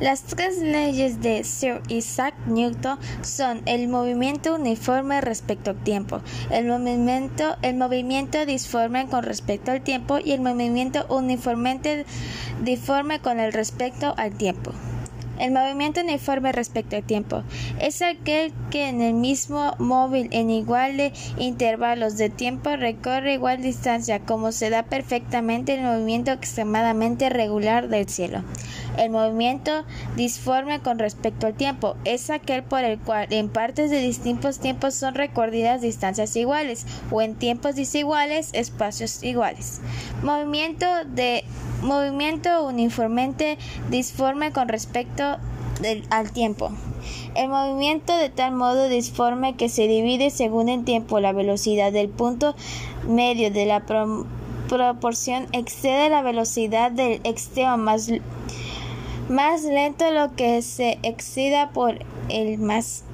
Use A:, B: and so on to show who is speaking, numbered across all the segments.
A: Las tres leyes de Sir Isaac Newton son el movimiento uniforme respecto al tiempo, el movimiento, disforme con respecto al tiempo y el movimiento uniformemente disforme con el respecto al tiempo. El movimiento uniforme respecto al tiempo es aquel que en el mismo móvil en iguales intervalos de tiempo recorre igual distancia como se da perfectamente el movimiento extremadamente regular del cielo. El movimiento disforme con respecto al tiempo es aquel por el cual en partes de distintos tiempos son recorridas distancias iguales o en tiempos desiguales espacios iguales. Movimiento de movimiento uniformemente disforme con respecto al tiempo. El movimiento de tal modo disforme que se divide según el tiempo la velocidad del punto medio de la proporción excede la velocidad del extremo más más lento lo que se exceda por el más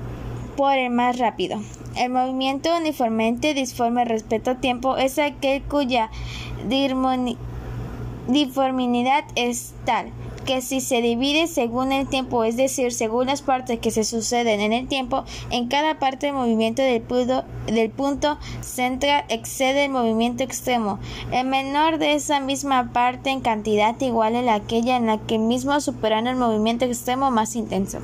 A: por el más rápido. El movimiento uniformemente disforme respecto al tiempo es aquel cuya diformidad es tal que si se divide según el tiempo, es decir, según las partes que se suceden en el tiempo, en cada parte el movimiento del punto, del punto central excede el movimiento extremo. El menor de esa misma parte en cantidad igual a aquella en la que mismo superando el movimiento extremo más intenso.